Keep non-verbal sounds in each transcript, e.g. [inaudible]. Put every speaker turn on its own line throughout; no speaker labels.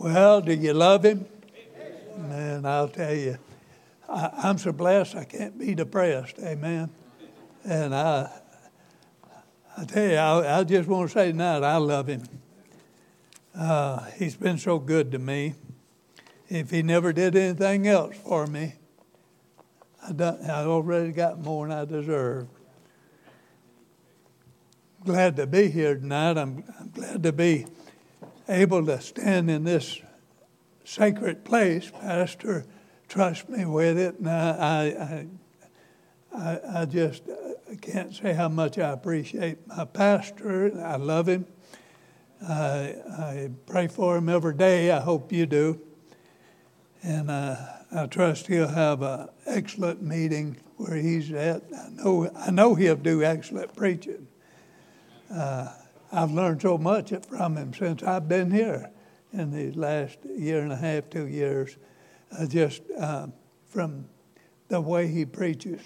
Well, do you love him? Man, I'll tell you, I, am so blessed I can't be depressed. Amen. And I, I tell you, I, I just want to say tonight, I love him. Uh, he's been so good to me. If he never did anything else for me, I, done, I already got more than I deserve. Glad to be here tonight. I'm, I'm glad to be able to stand in this sacred place. Pastor, trust me with it, and I, I, I, just I can't say how much I appreciate my pastor. I love him. I, I pray for him every day. I hope you do. And uh, I trust he'll have an excellent meeting where he's at. I know, I know he'll do excellent preaching. Uh, I've learned so much from him since I've been here in the last year and a half, two years, uh, just uh, from the way he preaches.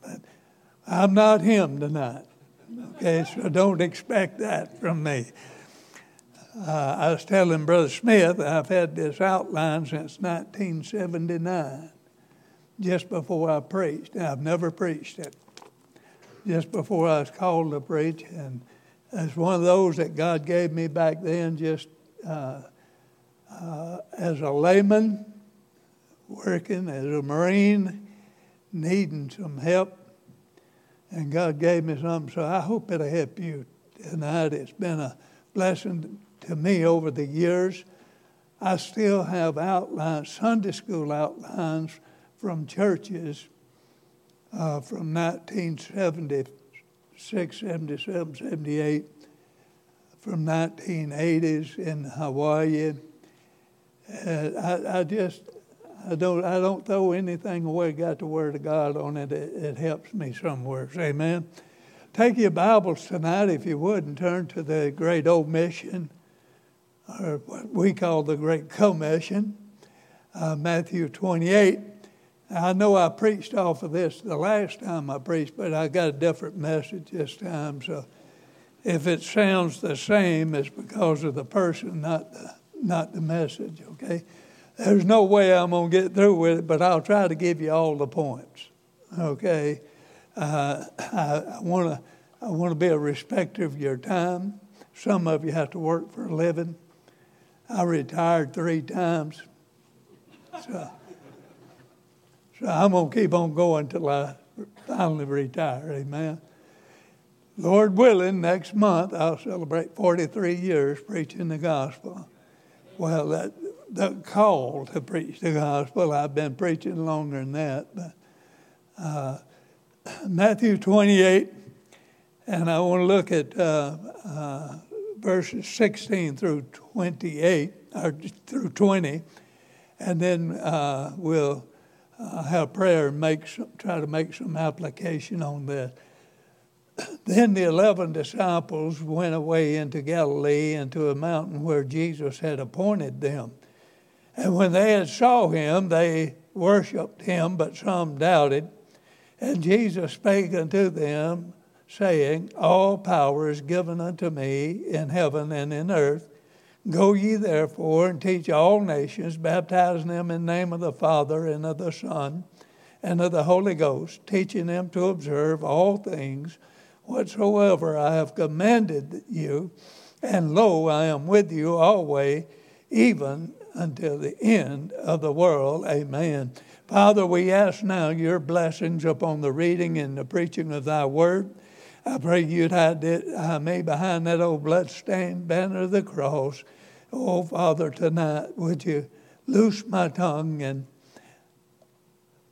But I'm not him tonight. Okay, so don't expect that from me. Uh, I was telling Brother Smith I've had this outline since 1979, just before I preached. I've never preached it. Just before I was called to preach, and it's one of those that God gave me back then, just uh, uh, as a layman, working as a Marine, needing some help, and God gave me something. So I hope it'll help you tonight. It's been a blessing to me over the years. I still have outlines, Sunday school outlines from churches uh, from 1976, 77, 78, from 1980s in Hawaii. Uh, I, I, just, I don't, I don't throw anything away. Got the Word of God on it. It, it helps me somewhere. Amen. Take your Bibles tonight, if you would, and turn to the great old mission or what we call the Great Commission, uh, Matthew 28. I know I preached off of this the last time I preached, but I got a different message this time. So if it sounds the same, it's because of the person, not the, not the message, okay? There's no way I'm going to get through with it, but I'll try to give you all the points, okay? Uh, I want to I want to be a respecter of your time. Some of you have to work for a living. I retired three times. So, so I'm going to keep on going until I finally retire. Amen. Lord willing, next month I'll celebrate 43 years preaching the gospel. Well, that the call to preach the gospel, I've been preaching longer than that. But, uh, Matthew 28, and I want to look at uh, uh, verses 16 through 28, or through 20, and then uh, we'll uh, have prayer and make some, try to make some application on this. [clears throat] Then the eleven disciples went away into Galilee, into a mountain where Jesus had appointed them. And when they had saw him, they worshipped him, but some doubted. And Jesus spake unto them, saying, All power is given unto me in heaven and in earth. Go ye therefore and teach all nations, baptizing them in the name of the Father and of the Son and of the Holy Ghost, teaching them to observe all things whatsoever I have commanded you. And lo, I am with you always, even until the end of the world. Amen. Father, we ask now your blessings upon the reading and the preaching of thy word. I pray you'd hide it, me behind that old bloodstained banner of the cross. Oh, Father, tonight, would you loose my tongue and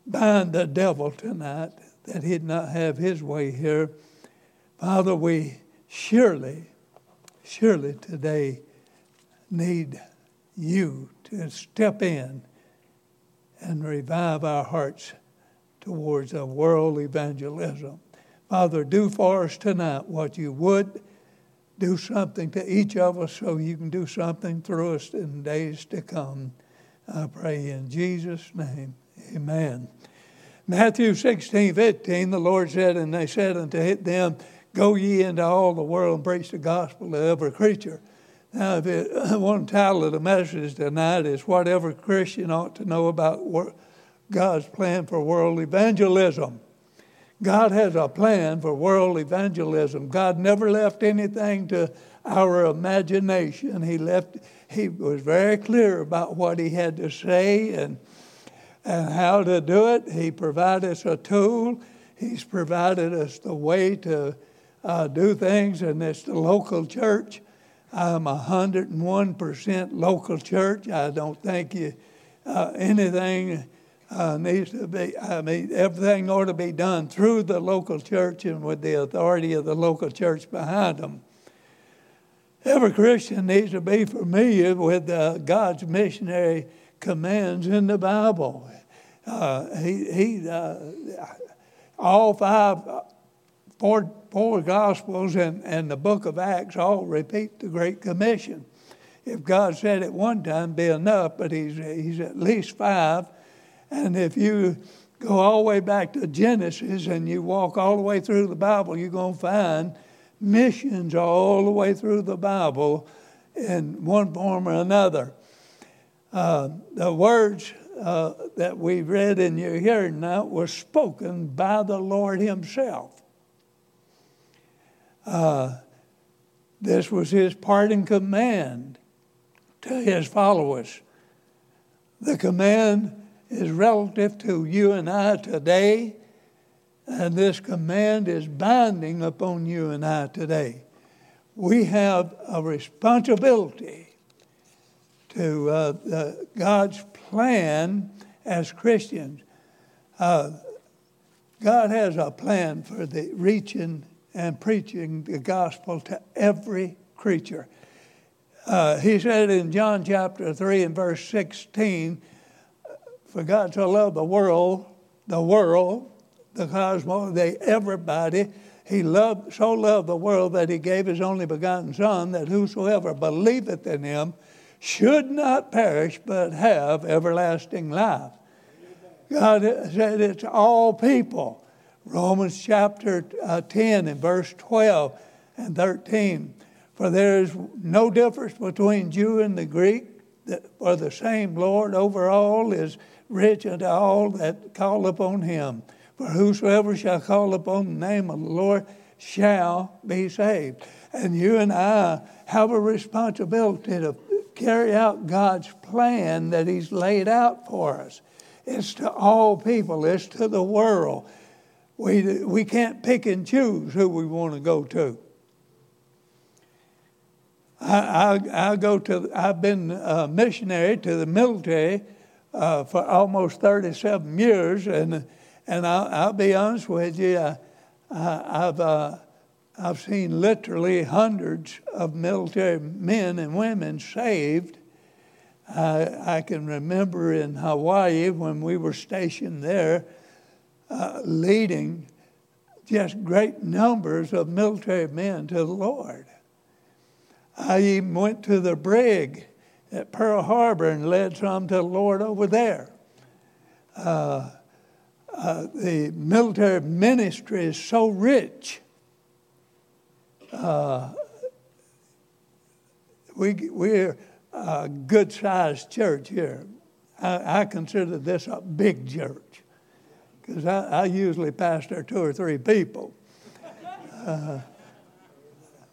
bind the devil tonight that he'd not have his way here. Father, we surely, surely today need you to step in and revive our hearts towards a world evangelism. Father, do for us tonight what you would. Do something to each of us so you can do something through us in days to come. I pray in Jesus' name. Amen. Matthew 16, 15, the Lord said, And they said unto them, Go ye into all the world and preach the gospel to every creature. Now, if [clears throat] one title of the message tonight is What Every Christian Ought to Know About God's Plan for World Evangelism. God has a plan for world evangelism. God never left anything to our imagination. He left he was very clear about what he had to say and and how to do it. He provided us a tool. He's provided us the way to uh, do things, and it's the local church. I'm 101% local church. I don't think you, uh, anything uh, needs to be, I mean, everything ought to be done through the local church and with the authority of the local church behind them. Every Christian needs to be familiar with uh, God's missionary commands in the Bible. Uh, he, he, uh, all five, four, four Gospels and, and the book of Acts all repeat the Great Commission. If God said it one time, be enough, but he's, he's at least five. And if you go all the way back to Genesis and you walk all the way through the Bible, you're going to find missions all the way through the Bible in one form or another. Uh, the words uh, that we read in your hearing now were spoken by the Lord Himself. Uh, this was His parting command to His followers. The command is relative to you and I today and this command is binding upon you and I today. We have a responsibility to uh, the, God's plan as Christians. Uh, God has a plan for the reaching and preaching the gospel to every creature. Uh, he said in John chapter 3 and verse 16, For God so loved the world, the world, the cosmos, they everybody. He loved so loved the world that he gave his only begotten Son, that whosoever believeth in him should not perish but have everlasting life. God said it's all people. Romans chapter uh, 10 and verse 12 and 13. For there is no difference between Jew and the Greek, for the same Lord over all is rich unto all that call upon him. For whosoever shall call upon the name of the Lord shall be saved. And you and I have a responsibility to carry out God's plan that He's laid out for us. It's to all people, it's to the world. We, we can't pick and choose who we want to go to. I, I, I go to, I've been a missionary to the military uh, for almost 37 years, and and I'll, I'll be honest with you, I, have uh, I've seen literally hundreds of military men and women saved. I, I can remember in Hawaii when we were stationed there, uh, leading just great numbers of military men to the Lord. I even went to the brig at Pearl Harbor and led some to the Lord over there. Uh, uh, the military ministry is so rich. Uh, we, we're a good sized church here. I, I, consider this a big church because I, I, usually pastor two or three people.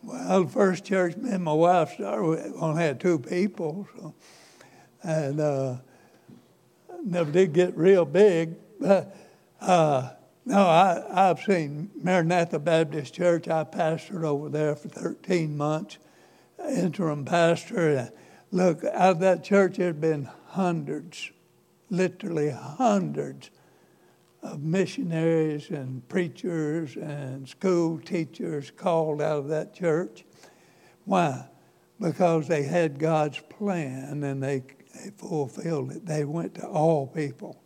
Well, the first church me and my wife started, we only had two people, so, and uh, never did get real big. But uh, no, I, I've seen Maranatha Baptist Church. I pastored over there for 13 months, interim pastor. And Look, out of that church, there have been hundreds, literally hundreds of missionaries and preachers and school teachers called out of that church. Why? Because they had God's plan and they, they fulfilled it. They went to all people.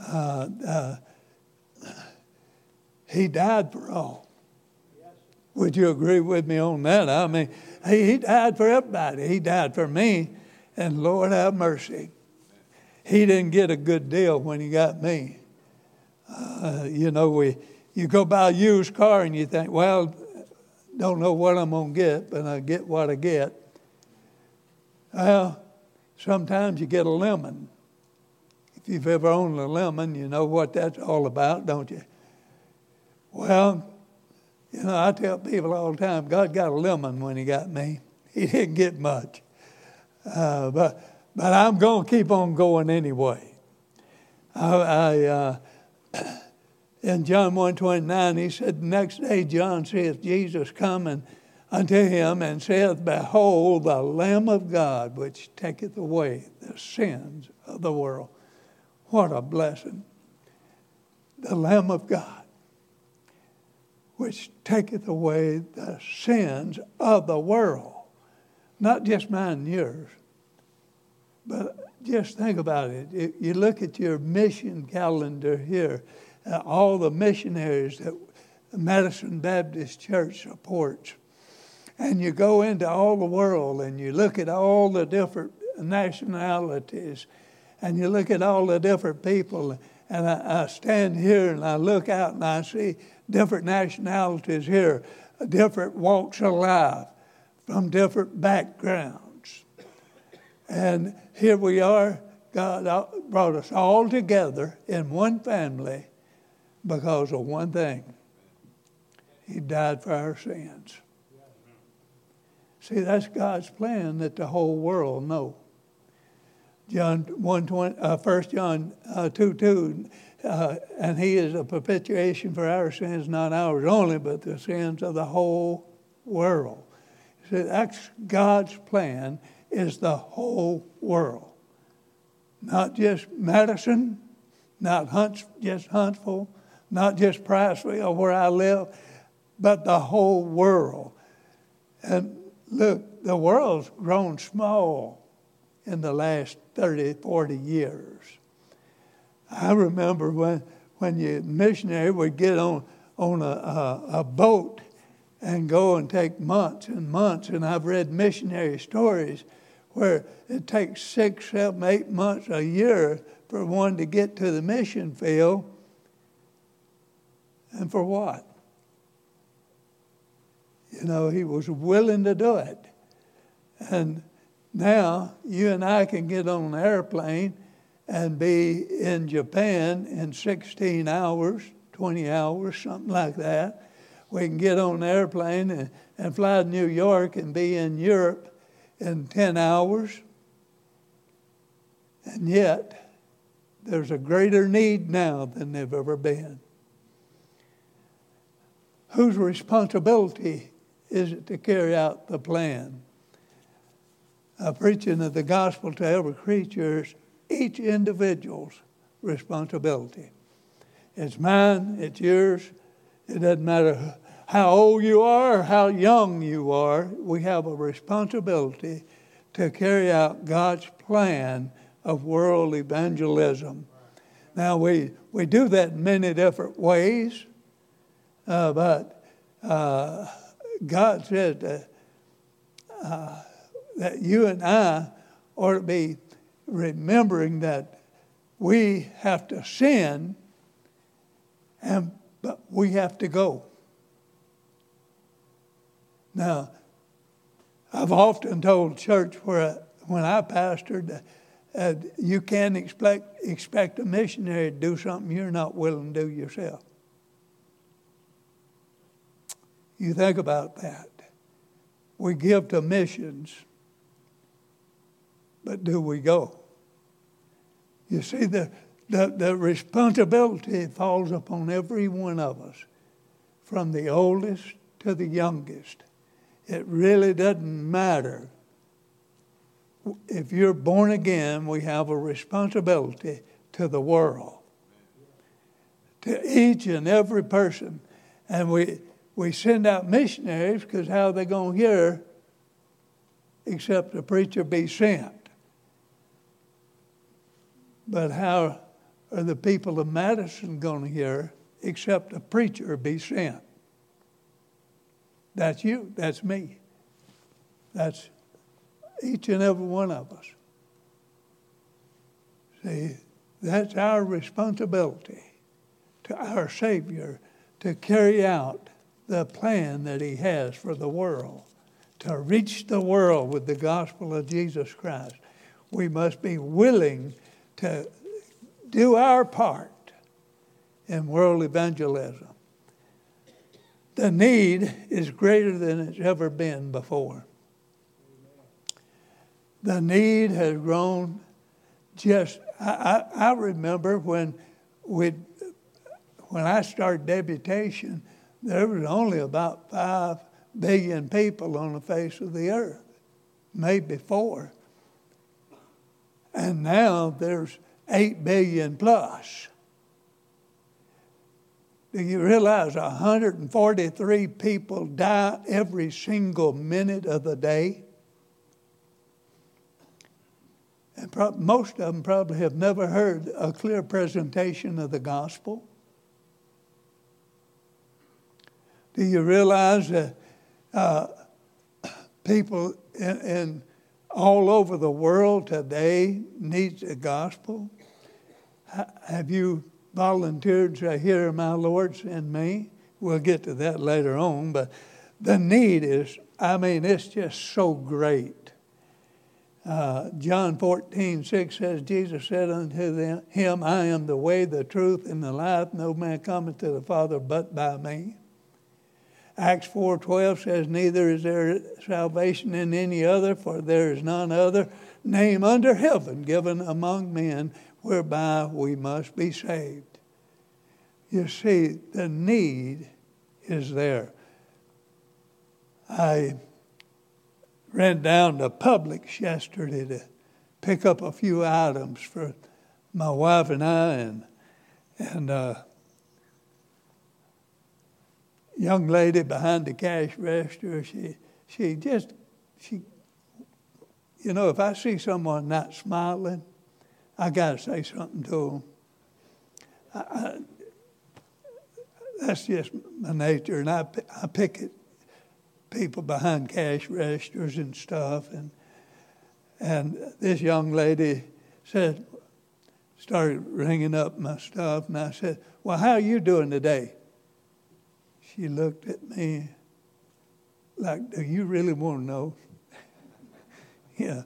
Uh, uh, he died for all. Would you agree with me on that? I mean, he, he died for everybody. He died for me, and Lord have mercy. He didn't get a good deal when he got me. Uh, you know, we you go buy a used car and you think, well, don't know what I'm gonna get, but I get what I get. Well, sometimes you get a lemon. If you've ever owned a lemon, you know what that's all about, don't you? Well, you know, I tell people all the time, God got a lemon when He got me. [laughs] He didn't get much. Uh, but, but I'm going to keep on going anyway. I, I uh, in John 1.29, he said, next day John saith, Jesus coming unto him and saith, Behold, the Lamb of God, which taketh away the sins of the world. What a blessing. The Lamb of God, which taketh away the sins of the world. Not just mine and yours, but just think about it. You look at your mission calendar here, uh, all the missionaries that Madison Baptist Church supports. And you go into all the world and you look at all the different nationalities and you look at all the different people. And I, I stand here and I look out and I see different nationalities here, different walks of life from different backgrounds. And here we are. God brought us all together in one family because of one thing He died for our sins. See, that's God's plan that the whole world know. John 1, 20, uh, 1 John uh, 2 2, uh, and he is a propitiation for our sins, not ours only, but the sins of the whole world. See, that's God's plan is the whole world. Not just Madison, not Hunts, just Huntsville, not just Priceville where I live, but the whole world. And look, the world's grown small in the last 30, 40 years. I remember when, when you missionary would get on, on a, a, a boat and go and take months and months, and I've read missionary stories where it takes six, seven, eight months, a year for one to get to the mission field. And for what? You know, he was willing to do it. And now you and I can get on an airplane and be in Japan in 16 hours, 20 hours, something like that. We can get on an airplane and, and fly to New York and be in Europe in 10 hours. And yet, there's a greater need now than there've ever been. Whose responsibility is it to carry out the plan? Uh, preaching of the gospel to every creature is each individual's responsibility. It's mine, it's yours. It doesn't matter how old you are, how young you are, we have a responsibility to carry out God's plan of world evangelism. Now, we, we do that in many different ways, uh, but uh, God said that, uh, that you and I ought to be remembering that we have to sin, and, but we have to go. Now, I've often told church where when I pastored, uh, you can't expect expect a missionary to do something you're not willing to do yourself. You think about that. We give to missions, but do we go? You see, the, the, the responsibility falls upon every one of us, from the oldest to the youngest. It really doesn't matter. If you're born again, we have a responsibility to the world, to each and every person. And we, we send out missionaries because how are they going to hear except the preacher be sent? But how are the people of Madison going to hear except a preacher be sent? That's you. That's me. That's each and every one of us. See, that's our responsibility to our Savior to carry out the plan that He has for the world, to reach the world with the gospel of Jesus Christ, we must be willing to do our part in world evangelism. The need is greater than it's ever been before. The need has grown just, I, I, I remember when we when I started deputation, there was only about five billion people on the face of the earth, maybe four. And now there's 8 billion plus. Do you realize 143 people die every single minute of the day? And pro- most of them probably have never heard a clear presentation of the gospel. Do you realize that uh, people in, in, all over the world today need the gospel? have you volunteered to hear my Lord send me? We'll get to that later on, but the need is, I mean, it's just so great. Uh, John 14, 6 says, Jesus said unto them, him, I am the way, the truth, and the life. No man cometh to the Father but by me. Acts 4:12 says, "Neither is there salvation in any other, for there is none other name under heaven given among men whereby we must be saved." You see, the need is there. I ran down to Publix yesterday to pick up a few items for my wife and I, and and uh, young lady behind the cash register, she, she just, she, you know, if I see someone not smiling, I got to say something to them. I, I, that's just my nature, and I, I pick at people behind cash registers and stuff. And, and this young lady said, started ringing up my stuff, and I said, Well, how are you doing today? She looked at me like, Do you really want to know? [laughs] yeah.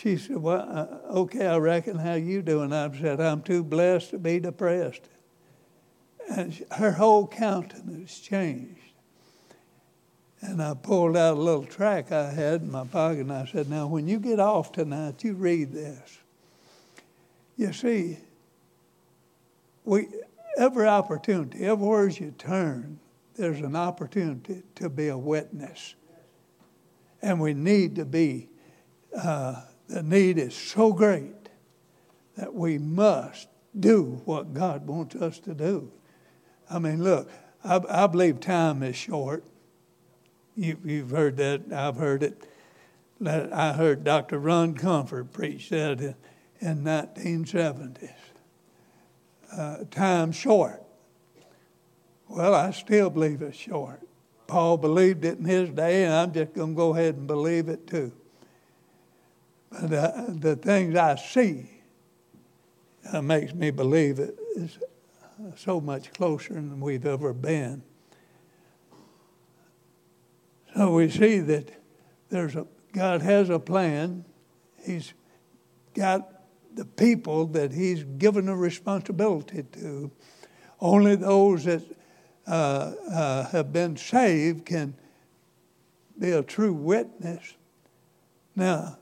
She said, Well, uh, okay, I reckon. How you doing? I said, I'm too blessed to be depressed. And her whole countenance changed. And I pulled out a little track I had in my pocket and I said, Now, when you get off tonight, you read this. You see, we, every opportunity, everywhere you turn, there's an opportunity to be a witness. And we need to be, uh, the need is so great that we must do what God wants us to do. I mean, look, I, I believe time is short. You, have heard that, I've heard it. I heard Dr. Ron Comfort preach that in, in 1970s. Uh, time short. Well, I still believe it's short. Paul believed it in his day, and I'm just going to go ahead and believe it too. Uh, the things I see uh, makes me believe it is so much closer than we've ever been. So we see that there's a God has a plan. He's got the people that He's given a responsibility to. Only those that uh, uh, have been saved can be a true witness. Now,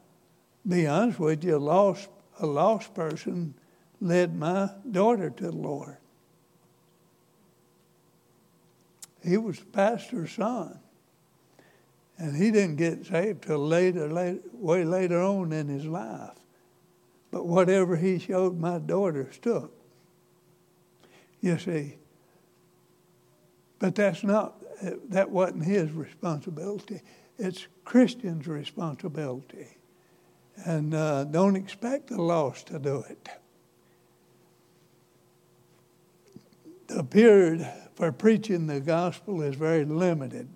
be honest with you, a lost, a lost person led my daughter to the Lord. He was pastor's son. And he didn't get saved till later, later, way later on in his life. But whatever he showed my daughter stuck. You see, but that's not, that wasn't his responsibility. It's Christians' responsibility. And uh, don't expect the lost to do it. The period for preaching the gospel is very limited.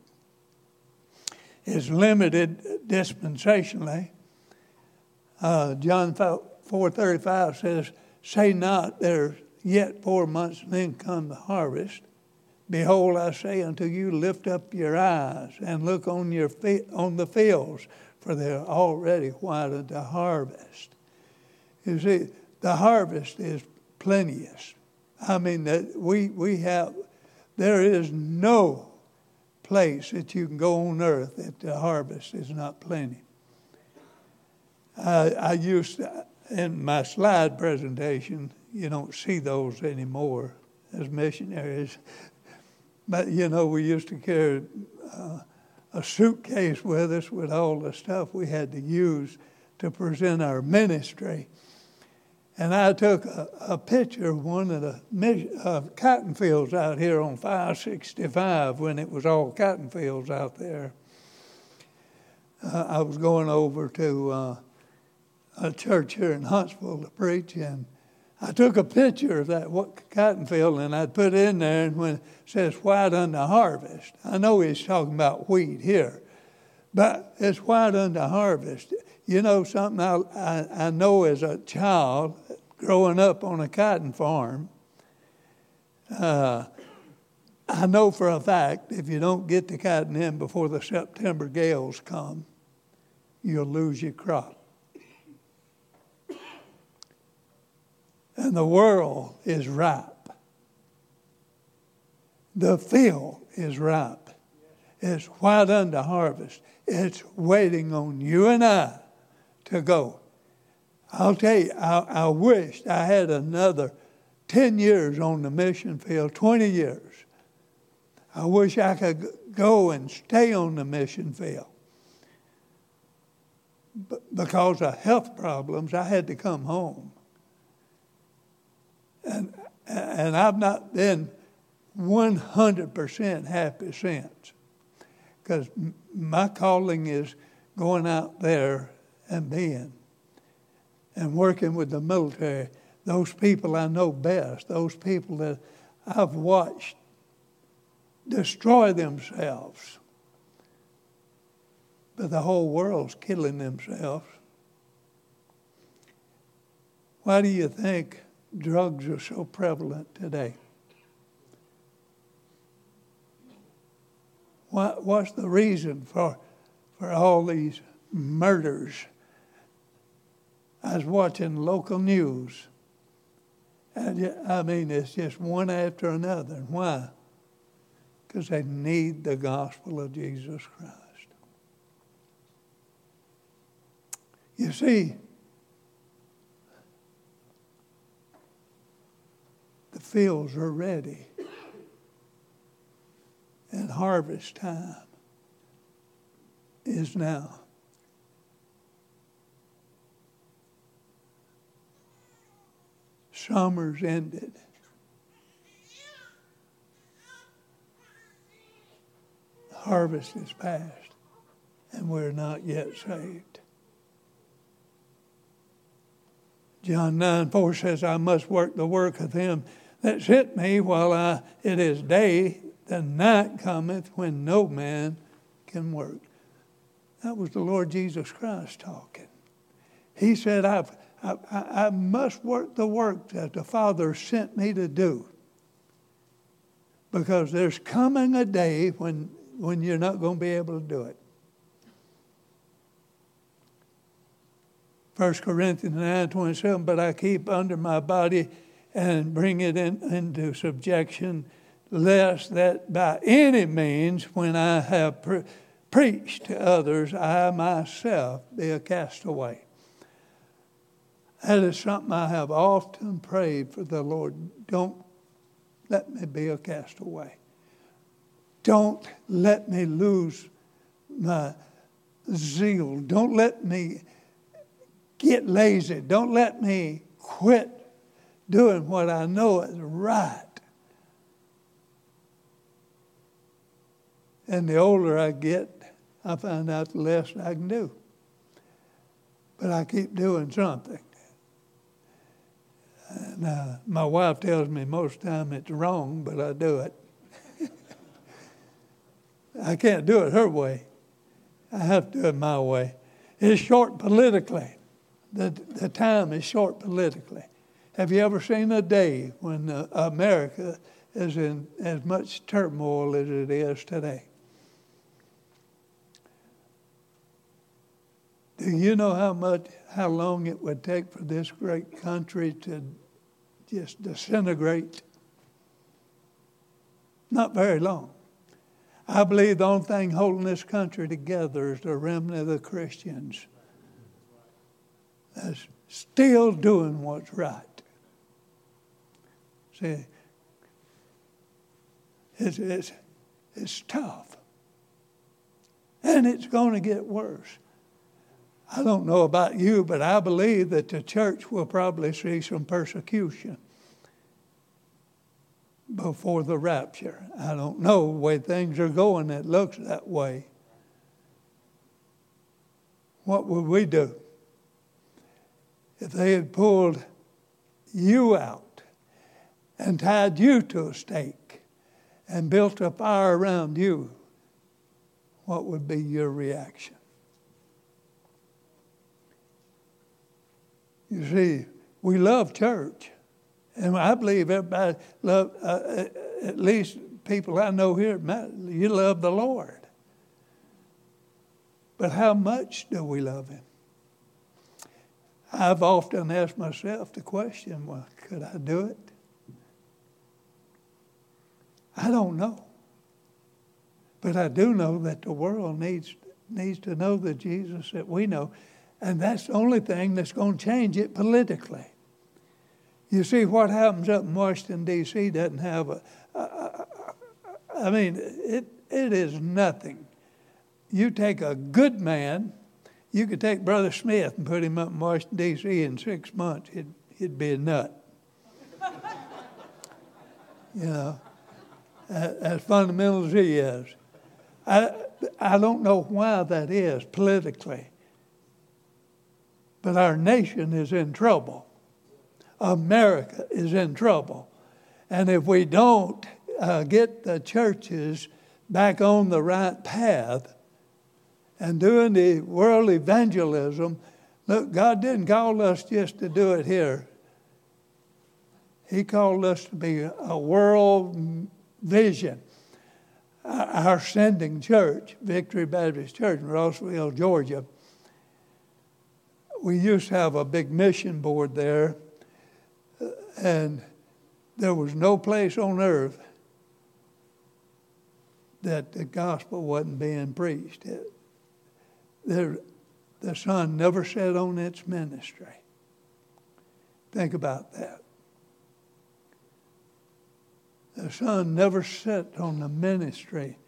It's limited dispensationally. Uh, John 4.35 says, Say not, there's yet four months, and then come the harvest Behold, I say unto you, lift up your eyes and look on, your on the fields, for they are already white unto harvest. You see, the harvest is plenteous. I mean, that we, we have, there is no place that you can go on earth that the harvest is not plenty. I, I used, to, in my slide presentation, you don't see those anymore as missionaries. But, you know, we used to carry uh, a suitcase with us with all the stuff we had to use to present our ministry. And I took a, a picture of one of the uh, cotton fields out here on 565 when it was all cotton fields out there. Uh, I was going over to uh, a church here in Huntsville to preach, and I took a picture of that cotton field and I'd put it in there, and when it says white unto harvest, I know he's talking about wheat here, but it's white unto harvest. You know something I, I, I know as a child growing up on a cotton farm, uh, I know for a fact if you don't get the cotton in before the September gales come, you'll lose your crop. And the world is ripe. The field is ripe. It's white unto harvest. It's waiting on you and I to go. I'll tell you, I, I wished I had another 10 years on the mission field, 20 years. I wish I could go and stay on the mission field. But because of health problems, I had to come home. And, and I've not been 100% happy since. Because my calling is going out there and being and working with the military, those people I know best, those people that I've watched destroy themselves. But the whole world's killing themselves. Why do you think drugs are so prevalent today? What, what's the reason for, for all these murders I was watching local news. And I mean, it's just one after another. Why? Because they need the gospel of Jesus Christ. You see, the fields are ready, and harvest time is now. Summer's ended. Harvest is past, and we're not yet saved. John 9 4 says, I must work the work of him that sent me while I, it is day, the night cometh when no man can work. That was the Lord Jesus Christ talking. He said, I've I, I, must work the work that the Father sent me to do. Because there's coming a day when, when you're not going to be able to do it. 1 Corinthians 9 27, but I keep under my body and bring it in, into subjection, lest that by any means, when I have pre- preached to others, I myself be a castaway. That is something I have often prayed for the Lord. Don't let me be a castaway. Don't let me lose my zeal. Don't let me get lazy. Don't let me quit doing what I know is right. And the older I get, I find out the less I can do. But I keep doing something. And uh, my wife tells me most of the time it's wrong, but I do it. [laughs] I can't do it her way. I have to do it my way. It's short politically. The, the time is short politically. Have you ever seen a day when uh, America is in as much turmoil as it is today. Do you know how much, how long it would take for this great country to just disintegrate? Not very long. I believe the only thing holding this country together is the remnant of the Christians that's still doing what's right. See, it's, it's, it's tough. And it's going to get worse. I don't know about you, but I believe that the church will probably see some persecution before the rapture. I don't know the way things are going, it looks that way. What would we do if they had pulled you out and tied you to a stake and built a fire around you? What would be your reaction? You see, we love church. And I believe everybody love, uh, uh, at least people I know here, you love the Lord. But how much do we love Him? I've often asked myself the question, well, could I do it? I don't know. But I do know that the world needs, needs to know the Jesus that we know. And that's the only thing that's going to change it politically. You see, what happens up in Washington, D.C. doesn't have a, a, a I mean, it, it is nothing. You take a good man, you could take Brother Smith and put him up in Washington, D.C. in six months, he'd, he'd be a nut. [laughs] you know, as fundamental as he is. I, I don't know why that is politically. But our nation is in trouble. America is in trouble. And if we don't uh, get the churches back on the right path and doing the world evangelism, look, God didn't call us just to do it here. He called us to be a world vision. Our sending church, Victory Baptist Church in Rossville, Georgia, we used to have a big mission board there, and there was no place on earth that the gospel wasn't being preached. It, there, the sun never set on its ministry. Think about that. The sun never set on the ministry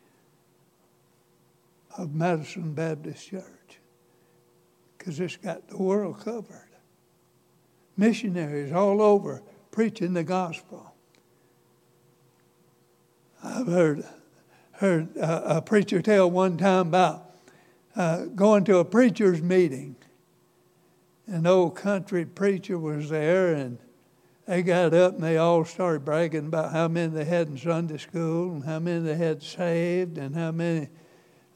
of Madison Baptist Church because it's got the world covered. Missionaries all over preaching the gospel. I've heard, heard a preacher tell one time about uh, going to a preacher's meeting. An old country preacher was there, and they got up and they all started bragging about how many they had in Sunday school and how many they had saved and how many,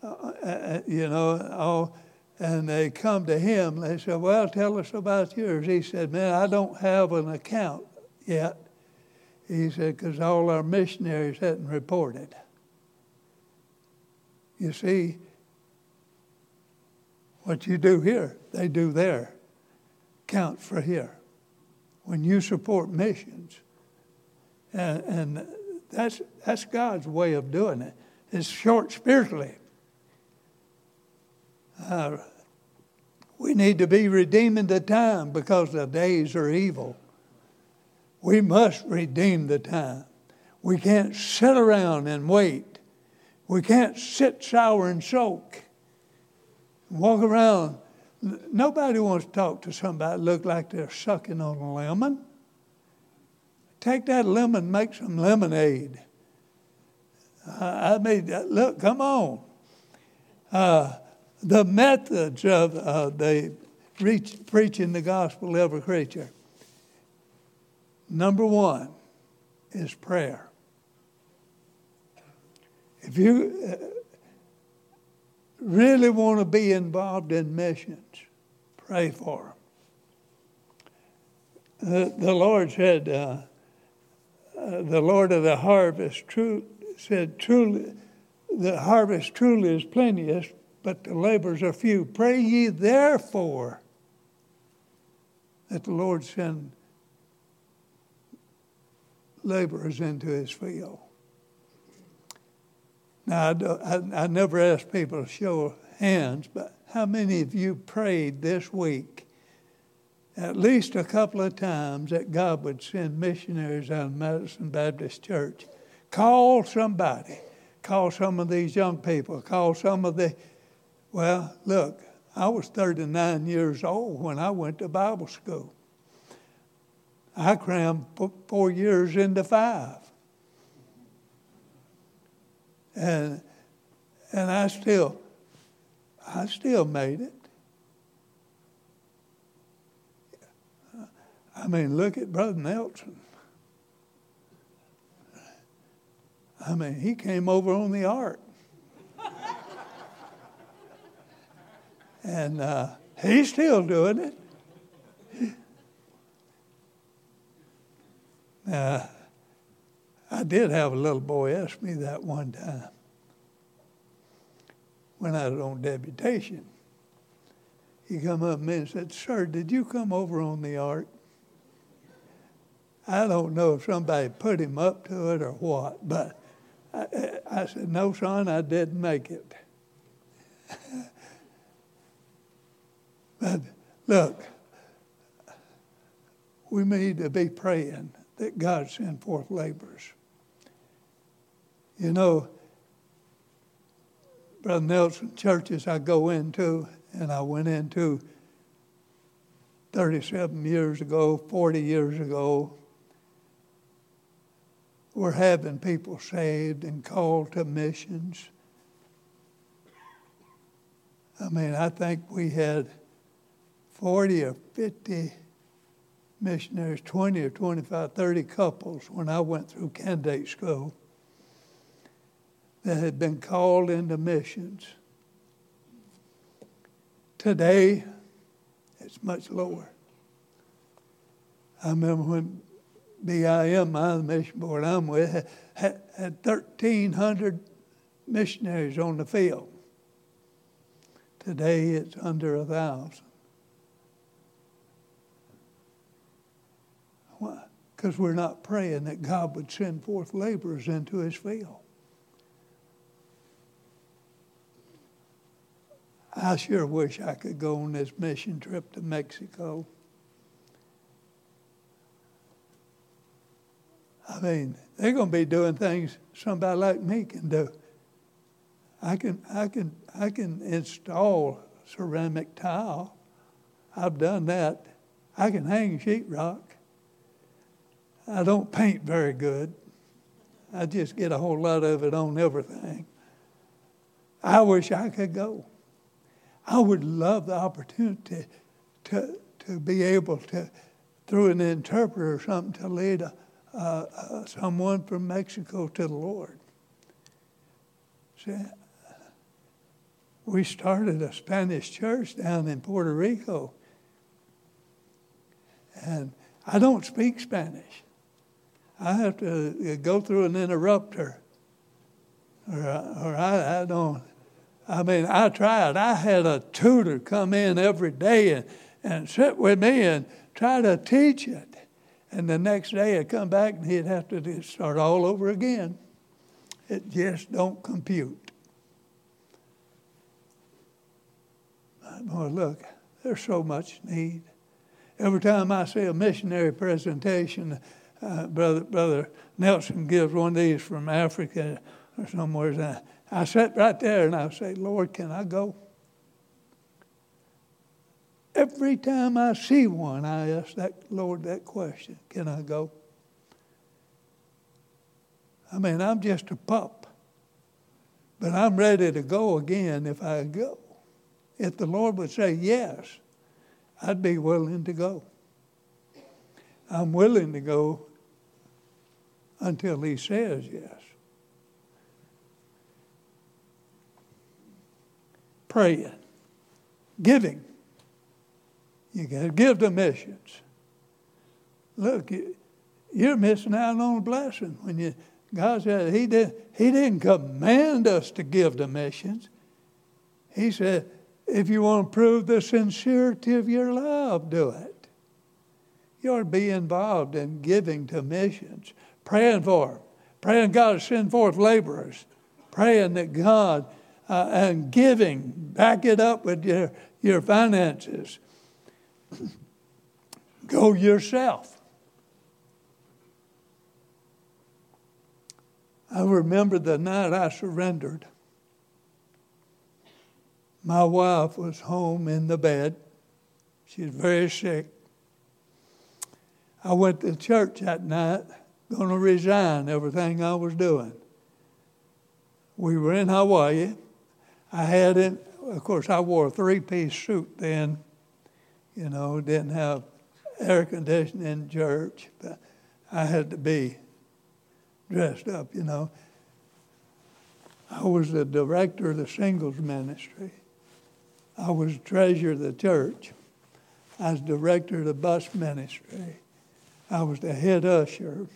uh, uh, uh you know, all and they come to him. They said, Well, tell us about yours. He said, Man, I don't have an account yet. He said, Because all our missionaries hadn't reported. You see, what you do here, they do there. Count for here. When you support missions, and, and that's, that's God's way of doing it. It's short spiritually. Uh, we need to be redeeming the time because the days are evil. We must redeem the time. We can't sit around and wait. We can't sit, sour, and soak. Walk around. Nobody wants to talk to somebody that look like they're sucking on a lemon. Take that lemon, make some lemonade. I mean, look, come on. Uh, the methods of uh, the reach, preaching the gospel to every creature. Number one is prayer. If you uh, really want to be involved in missions, pray for them. Uh, the Lord said, uh, uh, the Lord of the harvest true, said, truly, the harvest truly is plenteous, but the laborers are few. Pray ye therefore that the Lord send laborers into his field. Now, I, I, I never ask people to show hands, but how many of you prayed this week at least a couple of times that God would send missionaries out of Madison Baptist Church? Call somebody. Call some of these young people. Call some of the, well, look, I was 39 years old when I went to Bible school. I crammed four years into five. And, and I still, I still made it. I mean, look at Brother Nelson. I mean, he came over on the ark. and uh, he's still doing it. Now, I did have a little boy ask me that one time when I was on deputation. He come up to me and said, Sir, did you come over on the ark? I don't know if somebody put him up to it or what, but I, I said, No, son, I didn't make it. [laughs] but look, we need to be praying that God send forth laborers. You know, Brother Nelson, churches I go into, and I went into 37 years ago, 40 years ago, we're having people saved and called to missions. I mean, I think we had 40 or 50 missionaries, 20 or 25, 30 couples when I went through candidate school that had been called into missions. Today, it's much lower. I remember when BIM, my mission board I'm with, had, had 1,300 missionaries on the field. Today, it's under a thousand. Why? Because we're not praying that God would send forth laborers into his field. I sure wish I could go on this mission trip to Mexico. I mean, they're going to be doing things somebody like me can do. I can, I can, I can install ceramic tile. I've done that. I can hang sheetrock. I don't paint very good. I just get a whole lot of it on everything. I wish I could go. I would love the opportunity to, to be able to, through an interpreter or something, to lead a, someone from Mexico to the Lord. See, we started a Spanish church down in Puerto Rico. And I don't speak Spanish. I have to go through an interrupter. Or, or I, I don't. I mean, I tried. I had a tutor come in every day and, and sit with me and try to teach it. And the next day I'd come back and he'd have to start all over again. It just don't compute. Boy, look, there's so much need. Every time I see a missionary presentation, uh, brother brother Nelson gives one of these from Africa or somewhere. And I, I sit right there and I say, Lord, can I go? Every time I see one, I ask that Lord that question: Can I go? I mean, I'm just a pup, but I'm ready to go again if I go. If the Lord would say yes, I'd be willing to go. I'm willing to go until he says yes. Praying, giving. You got to give to missions. Look, you're missing out on a blessing when you God said he did he didn't command us to give to missions. He said, if you want to prove the sincerity of your love, do it. You ought to be involved in giving to missions, praying for them, praying God to send forth laborers, praying that God uh, and giving, back it up with your, your finances. [clears throat] Go yourself. I remember the night I surrendered. My wife was home in the bed. She was very sick. I went to church that night, going to resign everything I was doing. We were in Hawaii. I had it, of course, I wore a three piece suit then, you know, didn't have air conditioning in church, but I had to be dressed up, you know. I was the director of the singles ministry. I was treasurer of the church. I was director of the bus ministry. I was the head usher.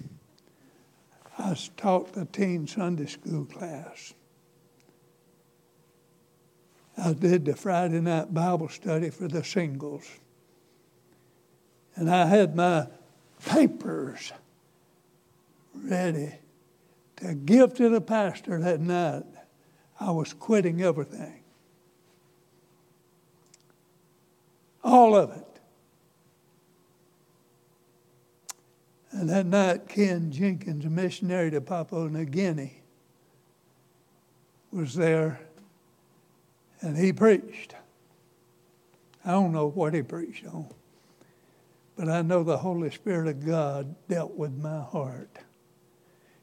I taught the teen Sunday school class. I did the Friday night Bible study for the singles. And I had my papers ready to give to the pastor that night. I was quitting everything. All of it. And that night, Ken Jenkins, a missionary to Papua New Guinea, was there and he preached. I don't know what he preached on, but I know the Holy Spirit of God dealt with my heart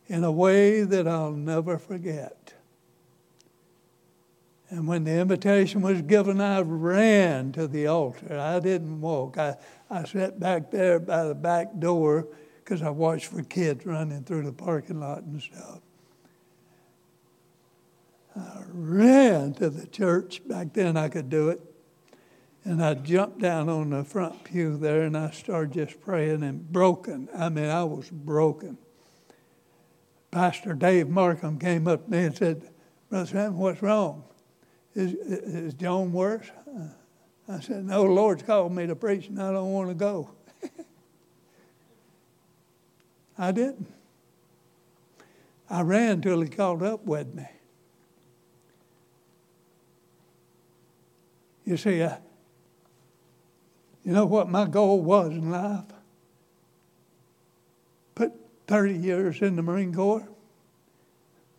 in a way that I'll never forget. And when the invitation was given, I ran to the altar. I didn't walk. I, I sat back there by the back door because I watched for kids running through the parking lot and stuff. I ran to the church. Back then I could do it. And I jumped down on the front pew there and I started just praying and broken. I mean, I was broken. Pastor Dave Markham came up to me and said, Brother Sam, what's wrong? Is, is Joan worse? I said, No, the Lord's called me to preach and I don't want to go. [laughs] I didn't. I ran till he called up with me. You see, uh, you know what my goal was in life? Put 30 years in the Marine Corps,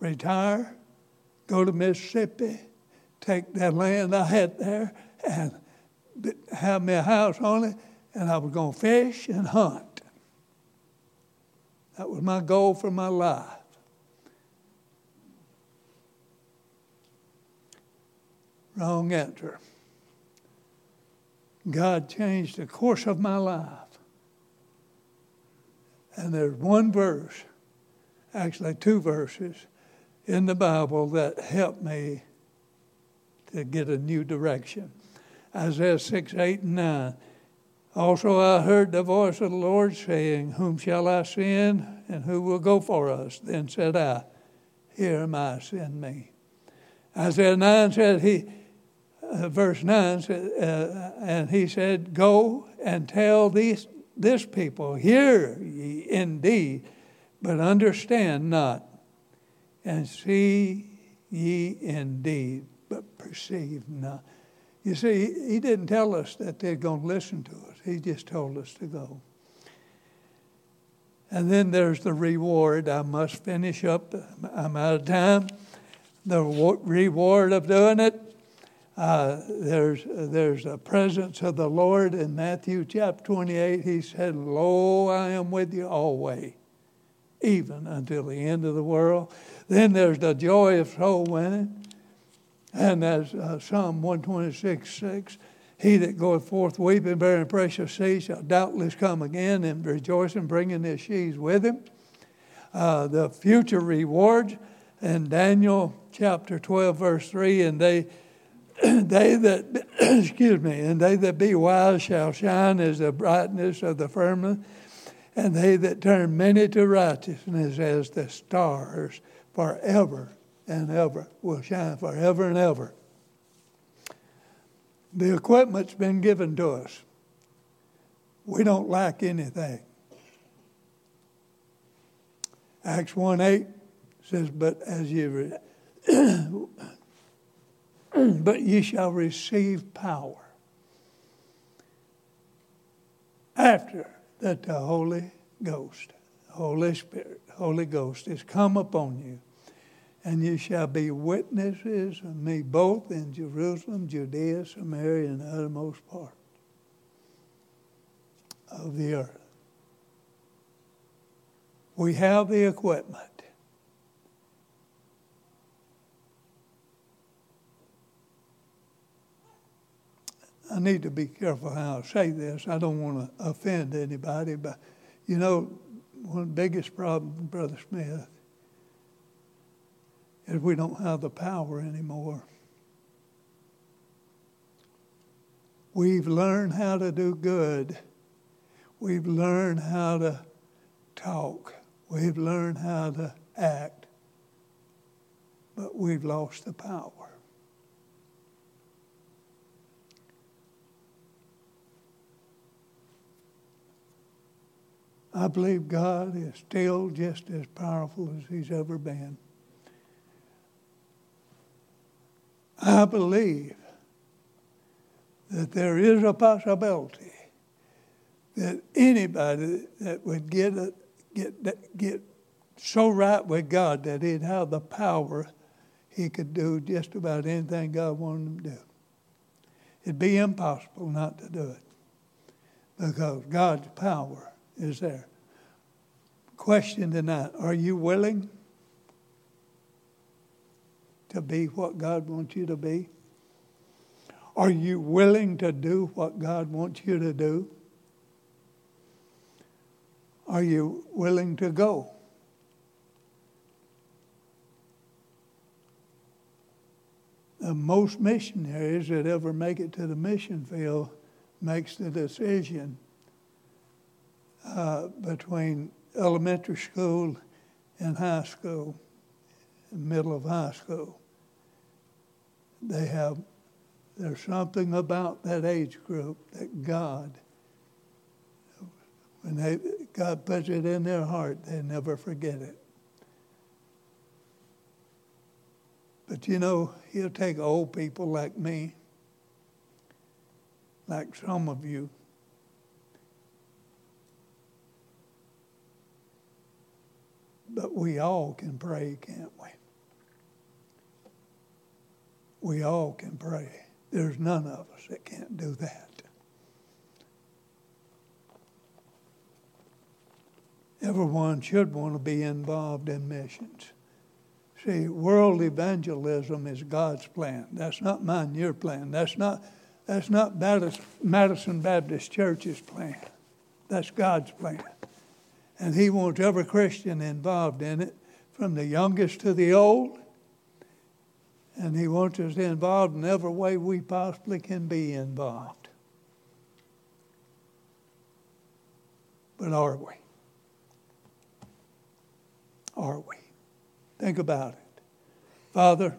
retire, go to Mississippi, take that land I had there, and have me a house on it, and I was going to fish and hunt. That was my goal for my life. Wrong answer. God changed the course of my life. And there's one verse, actually two verses, in the Bible that helped me to get a new direction. Isaiah 6, 8, and 9. Also I heard the voice of the Lord saying, Whom shall I send, and who will go for us? Then said I, Here am I, send me. Isaiah 9 said, He uh, verse 9, uh, and he said, Go and tell these, this people, hear ye indeed, but understand not, and see ye indeed, but perceive not. You see, he didn't tell us that they're going to listen to us, he just told us to go. And then there's the reward. I must finish up. I'm out of time. The reward of doing it uh, there's, there's a presence of the Lord in Matthew chapter 28. He said, Lo, I am with you always, even until the end of the world. Then there's the joy of soul winning. And as uh, Psalm 126 6, he that goeth forth weeping, bearing precious seed, shall doubtless come again and rejoice in bringing his sheaves with him. Uh, the future rewards in Daniel chapter 12, verse 3, and they [clears throat] they that [clears throat] excuse me, and they that be wise shall shine as the brightness of the firmament. and they that turn many to righteousness as the stars forever and ever will shine forever and ever. The equipment's been given to us. We don't lack anything. Acts 1 8 says, But as you [clears throat] [clears throat] but ye shall receive power after that the Holy Ghost, Holy Spirit, Holy Ghost is come upon you, and you shall be witnesses of me both in Jerusalem, Judea, Samaria, and the uttermost part of the earth. We have the equipment. I need to be careful how I say this. I don't want to offend anybody, but you know, one of the biggest problems, Brother Smith, is we don't have the power anymore. We've learned how to do good. We've learned how to talk. We've learned how to act. But we've lost the power. I believe God is still just as powerful as He's ever been. I believe that there is a possibility that anybody that would get a, get get so right with God that he'd have the power, he could do just about anything God wanted him to do. It'd be impossible not to do it because God's power is there. Question tonight Are you willing to be what God wants you to be? Are you willing to do what God wants you to do? Are you willing to go? The most missionaries that ever make it to the mission field makes the decision uh, between elementary school and high school, middle of high school. They have, there's something about that age group that God, when they, God puts it in their heart, they never forget it. But you know, he'll take old people like me, like some of you, But we all can pray, can't we? We all can pray. There's none of us that can't do that. Everyone should want to be involved in missions. See, world evangelism is God's plan. That's not mine, your plan. That's not, that's not Madison Baptist Church's plan. That's God's plan. And he wants every Christian involved in it, from the youngest to the old. And he wants us involved in every way we possibly can be involved. But are we? Are we? Think about it. Father,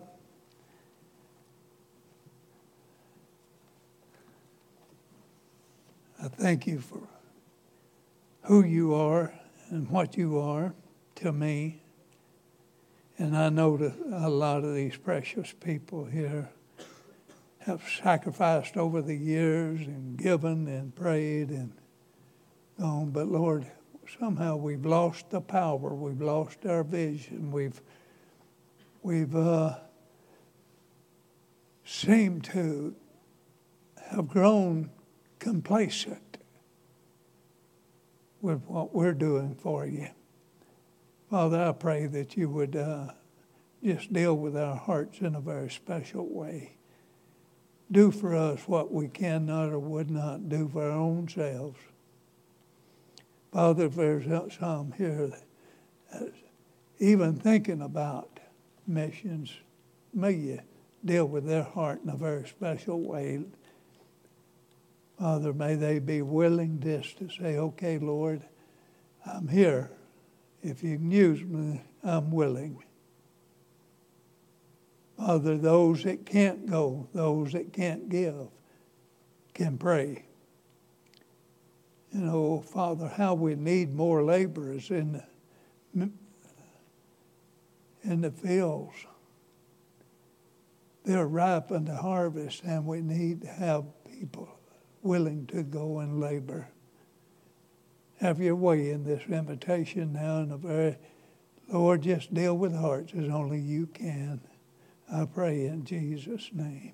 I thank you for who you are and what you are to me. And I know that a lot of these precious people here have sacrificed over the years and given and prayed and gone. But Lord, somehow we've lost the power. We've lost our vision. We've we've uh, seemed to have grown complacent with what we're doing for you. Father, I pray that you would uh, just deal with our hearts in a very special way. Do for us what we cannot or would not do for our own selves. Father, if there's some here even thinking about missions, may you deal with their heart in a very special way. Father, may they be willing just to say, okay, Lord, I'm here. If you can use me, I'm willing. Father, those that can't go, those that can't give, can pray. You know, Father, how we need more laborers in the, in the fields. They're ripe the harvest, and we need to have people willing to go and labor. Have your way in this invitation now in the very Lord, just deal with hearts as only you can. I pray in Jesus' name.